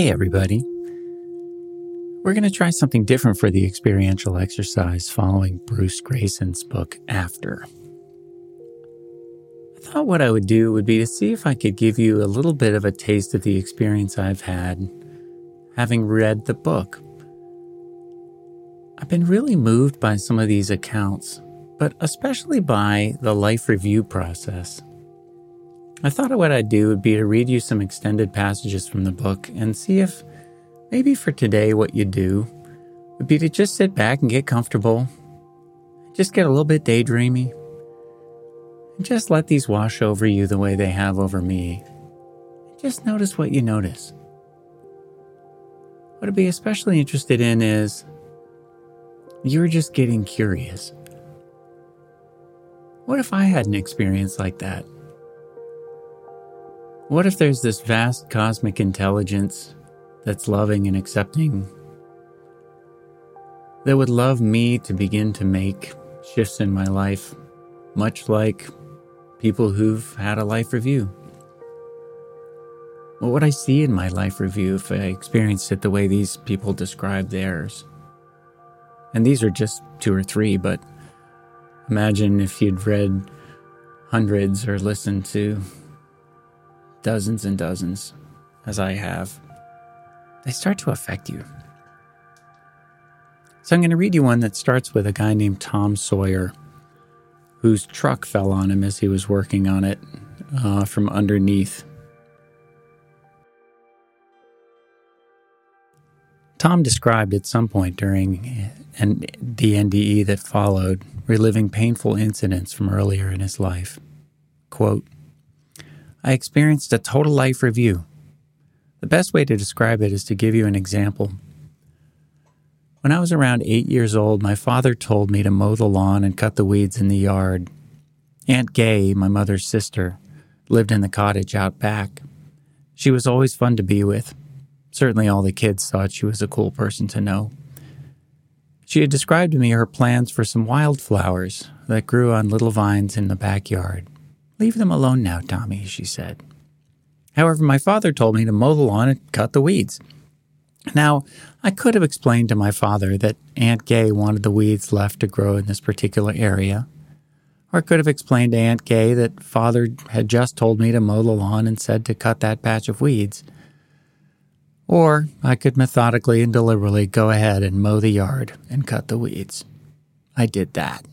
Hey, everybody. We're going to try something different for the experiential exercise following Bruce Greyson's book After. I thought what I would do would be to see if I could give you a little bit of a taste of the experience I've had having read the book. I've been really moved by some of these accounts, but especially by the life review process. I thought what I'd do would be to read you some extended passages from the book and see if maybe for today what you'd do would be to just sit back and get comfortable, just get a little bit daydreamy, and just let these wash over you the way they have over me. Just notice what you notice. What I'd be especially interested in is you're just getting curious. What if I had an experience like that? What if there's this vast cosmic intelligence that's loving and accepting that would love me to begin to make shifts in my life, much like people who've had a life review? What would I see in my life review if I experienced it the way these people describe theirs? And these are just two or three, but imagine if you'd read hundreds or listened to dozens and dozens, as I have, they start to affect you. So I'm going to read you one that starts with a guy named Tom Sawyer, whose truck fell on him as he was working on it uh, from underneath. Tom described at some point during an, the NDE that followed, reliving painful incidents from earlier in his life. Quote, I experienced a total life review. The best way to describe it is to give you an example. When I was around eight years old, my father told me to mow the lawn and cut the weeds in the yard. Aunt Gay, my mother's sister, lived in the cottage out back. She was always fun to be with. Certainly, all the kids thought she was a cool person to know. She had described to me her plans for some wildflowers that grew on little vines in the backyard. Leave them alone now, Tommy, she said. However, my father told me to mow the lawn and cut the weeds. Now, I could have explained to my father that Aunt Gay wanted the weeds left to grow in this particular area. Or I could have explained to Aunt Gay that father had just told me to mow the lawn and said to cut that patch of weeds. Or I could methodically and deliberately go ahead and mow the yard and cut the weeds. I did that.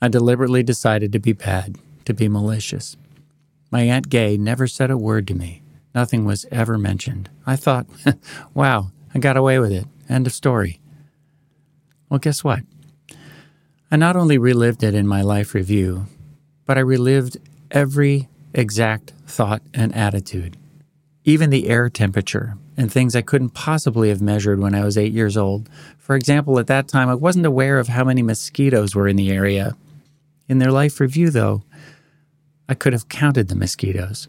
I deliberately decided to be bad to be malicious. My Aunt Gay never said a word to me. Nothing was ever mentioned. I thought, wow, I got away with it. End of story. Well, guess what? I not only relived it in my life review, but I relived every exact thought and attitude, even the air temperature and things I couldn't possibly have measured when I was eight years old. For example, at that time, I wasn't aware of how many mosquitoes were in the area. In their life review, though, I could have counted the mosquitoes.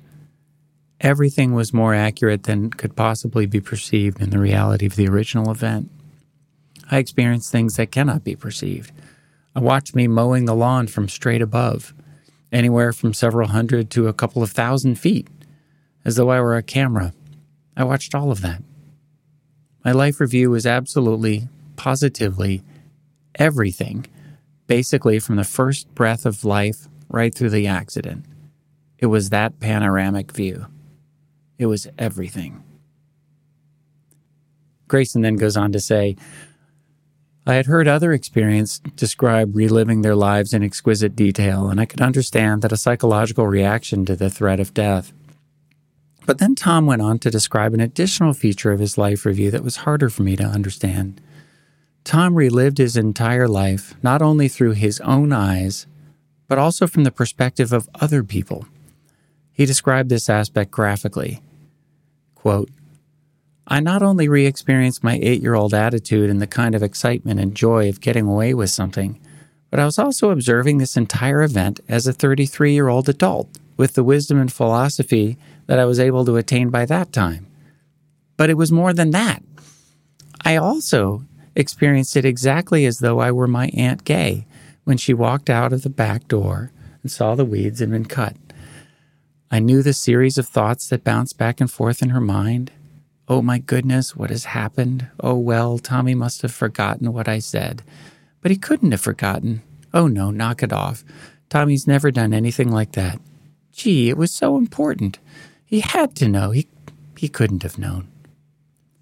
Everything was more accurate than could possibly be perceived in the reality of the original event. I experienced things that cannot be perceived. I watched me mowing the lawn from straight above, anywhere from several hundred to a couple of thousand feet, as though I were a camera. I watched all of that. My life review was absolutely, positively everything, basically from the first breath of life right through the accident. It was that panoramic view. It was everything. Greyson then goes on to say, I had heard other experience describe reliving their lives in exquisite detail, and I could understand that a psychological reaction to the threat of death. But then Tom went on to describe an additional feature of his life review that was harder for me to understand. Tom relived his entire life not only through his own eyes, but also from the perspective of other people. He described this aspect graphically. Quote, I not only re experienced my eight year old attitude and the kind of excitement and joy of getting away with something, but I was also observing this entire event as a 33 year old adult with the wisdom and philosophy that I was able to attain by that time. But it was more than that. I also experienced it exactly as though I were my Aunt Gay, when she walked out of the back door and saw the weeds had been cut. I knew the series of thoughts that bounced back and forth in her mind Oh my goodness, what has happened? Oh well, Tommy must have forgotten what I said. But he couldn't have forgotten. Oh no, knock it off. Tommy's never done anything like that. Gee, it was so important. He had to know. He, he couldn't have known.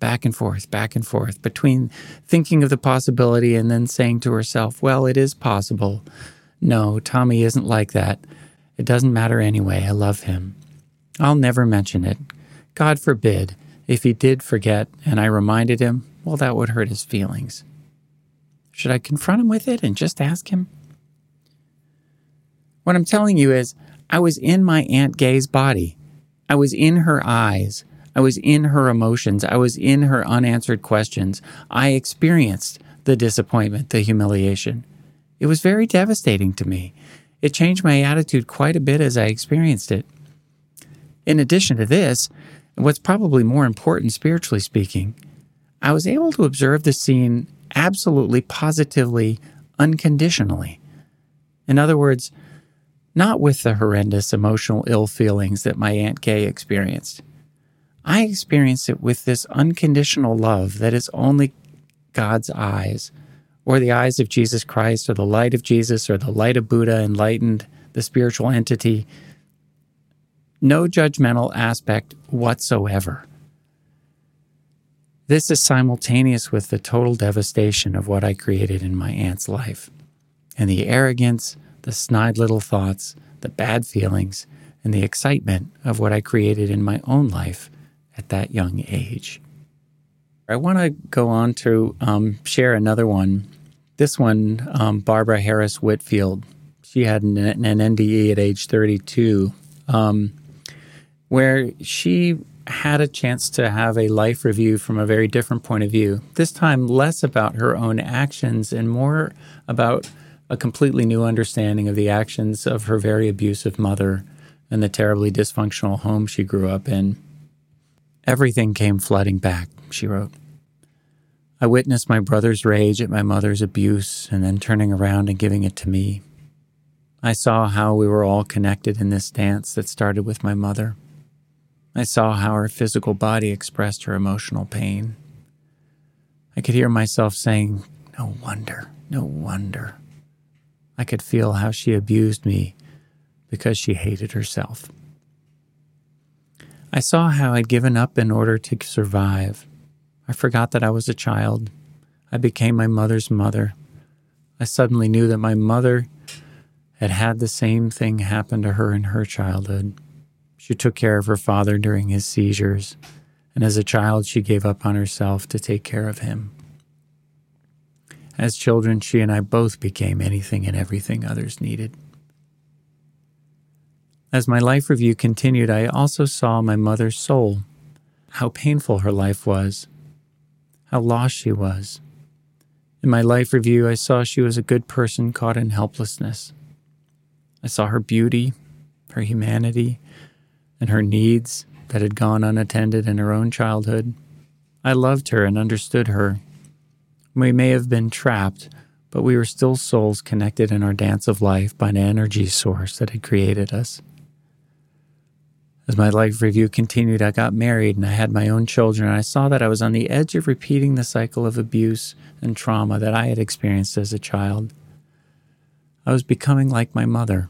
Back and forth, back and forth, between thinking of the possibility and then saying to herself, well, it is possible. No, Tommy isn't like that. It doesn't matter anyway. I love him. I'll never mention it. God forbid. If he did forget and I reminded him, well, that would hurt his feelings. Should I confront him with it and just ask him? What I'm telling you is, I was in my Aunt Gay's body. I was in her eyes. I was in her emotions. I was in her unanswered questions. I experienced the disappointment, the humiliation. It was very devastating to me. It changed my attitude quite a bit as I experienced it. In addition to this, what's probably more important spiritually speaking, I was able to observe the scene absolutely, positively, unconditionally. In other words, not with the horrendous emotional ill feelings that my Aunt Gay experienced. I experienced it with this unconditional love that is only God's eyes, or the eyes of Jesus Christ, or the light of Jesus, or the light of Buddha enlightened the spiritual entity. No judgmental aspect whatsoever. This is simultaneous with the total devastation of what I created in my aunt's life and the arrogance the snide little thoughts, the bad feelings, and the excitement of what I created in my own life at that young age. I want to go on to um, share another one. This one, um, Barbara Harris Whitfield, she had an, an NDE at age 32, um, where she had a chance to have a life review from a very different point of view. This time, less about her own actions and more about a completely new understanding of the actions of her very abusive mother and the terribly dysfunctional home she grew up in. Everything came flooding back, she wrote. I witnessed my brother's rage at my mother's abuse and then turning around and giving it to me. I saw how we were all connected in this dance that started with my mother. I saw how her physical body expressed her emotional pain. I could hear myself saying, No wonder, no wonder. I could feel how she abused me because she hated herself. I saw how I'd given up in order to survive. I forgot that I was a child. I became my mother's mother. I suddenly knew that my mother had had the same thing happen to her in her childhood. She took care of her father during his seizures, and as a child, she gave up on herself to take care of him. As children, she and I both became anything and everything others needed. As my life review continued, I also saw my mother's soul, how painful her life was, how lost she was. In my life review, I saw she was a good person caught in helplessness. I saw her beauty, her humanity, and her needs that had gone unattended in her own childhood. I loved her and understood her we may have been trapped, but we were still souls connected in our dance of life by an energy source that had created us. As my life review continued, I got married and I had my own children, and I saw that I was on the edge of repeating the cycle of abuse and trauma that I had experienced as a child. I was becoming like my mother.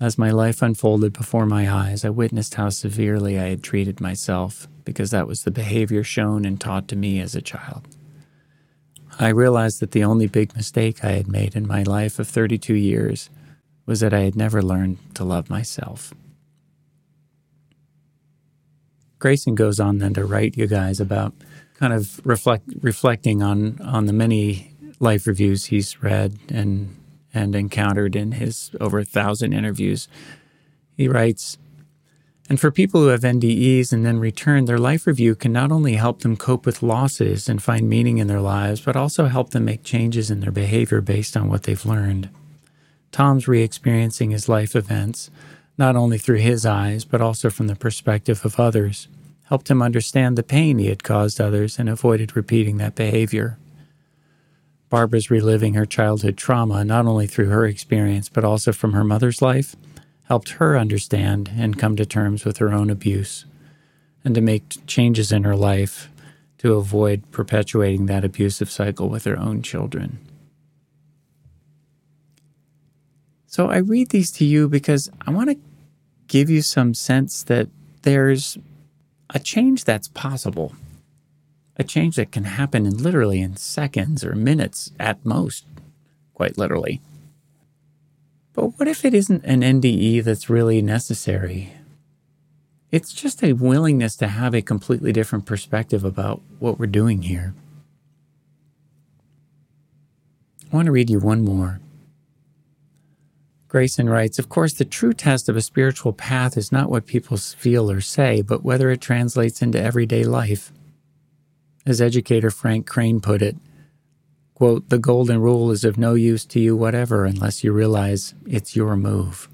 As my life unfolded before my eyes, I witnessed how severely I had treated myself because that was the behavior shown and taught to me as a child. I realized that the only big mistake I had made in my life of 32 years was that I had never learned to love myself. Greyson goes on then to write you guys about kind of reflect, reflecting on, on the many life reviews he's read and, and encountered in his over a thousand interviews. He writes, and for people who have NDEs and then return, their life review can not only help them cope with losses and find meaning in their lives, but also help them make changes in their behavior based on what they've learned. Tom's re experiencing his life events, not only through his eyes, but also from the perspective of others, helped him understand the pain he had caused others and avoided repeating that behavior. Barbara's reliving her childhood trauma, not only through her experience, but also from her mother's life helped her understand and come to terms with her own abuse. and to make changes in her life to avoid perpetuating that abusive cycle with her own children. So I read these to you because I want to give you some sense that there's a change that's possible, a change that can happen in literally in seconds or minutes at most, quite literally. But what if it isn't an NDE that's really necessary? It's just a willingness to have a completely different perspective about what we're doing here. I want to read you one more. Greyson writes Of course, the true test of a spiritual path is not what people feel or say, but whether it translates into everyday life. As educator Frank Crane put it, quote, the golden rule is of no use to you whatever unless you realize it's your move.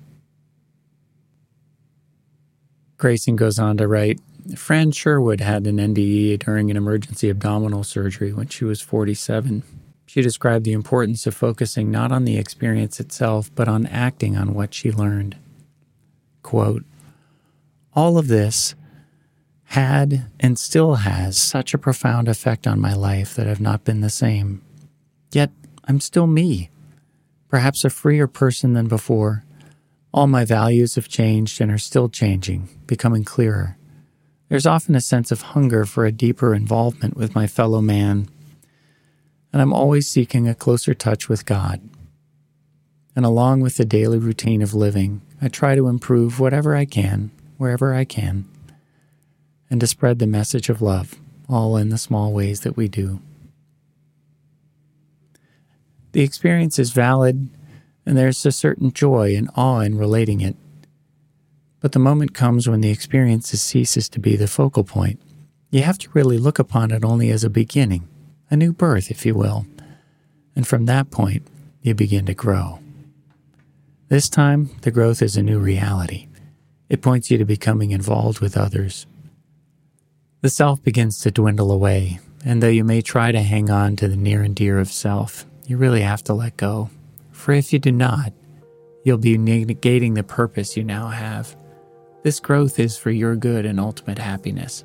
Greyson goes on to write Fran Sherwood had an NDE during an emergency abdominal surgery when she was 47. She described the importance of focusing not on the experience itself, but on acting on what she learned. Quote, All of this had and still has such a profound effect on my life that I've not been the same. Yet I'm still me, perhaps a freer person than before. All my values have changed and are still changing, becoming clearer. There's often a sense of hunger for a deeper involvement with my fellow man and I'm always seeking a closer touch with God. And along with the daily routine of living, I try to improve whatever I can, wherever I can, and to spread the message of love, all in the small ways that we do. The experience is valid, and there's a certain joy and awe in relating it. But the moment comes when the experience ceases to be the focal point. You have to really look upon it only as a beginning a new birth, if you will. And from that point, you begin to grow. This time, the growth is a new reality. It points you to becoming involved with others. The self begins to dwindle away, and though you may try to hang on to the near and dear of self, you really have to let go. For if you do not, you'll be negating the purpose you now have. This growth is for your good and ultimate happiness.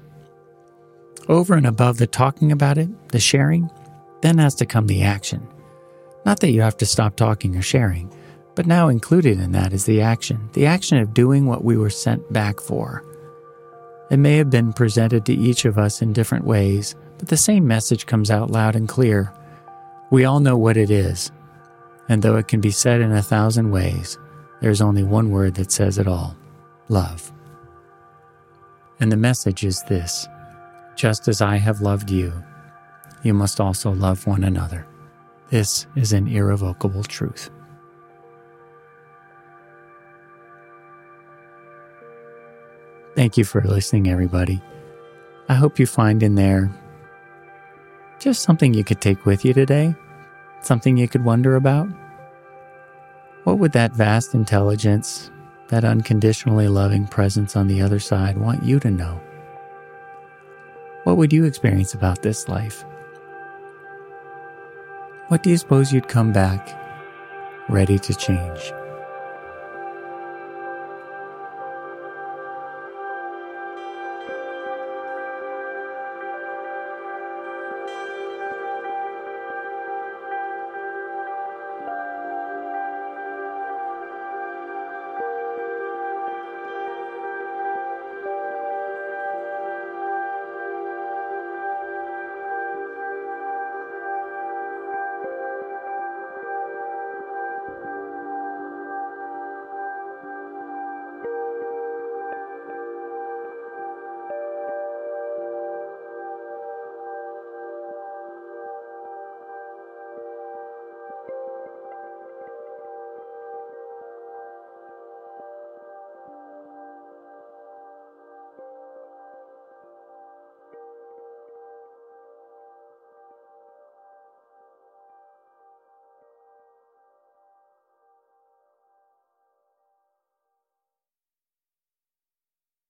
Over and above the talking about it, the sharing, then has to come the action. Not that you have to stop talking or sharing, but now included in that is the action, the action of doing what we were sent back for. It may have been presented to each of us in different ways, but the same message comes out loud and clear. We all know what it is, and though it can be said in a thousand ways, there's only one word that says it all love. And the message is this just as I have loved you, you must also love one another. This is an irrevocable truth. Thank you for listening, everybody. I hope you find in there just something you could take with you today, something you could wonder about. What would that vast intelligence, that unconditionally loving presence on the other side want you to know? What would you experience about this life? What do you suppose you'd come back ready to change?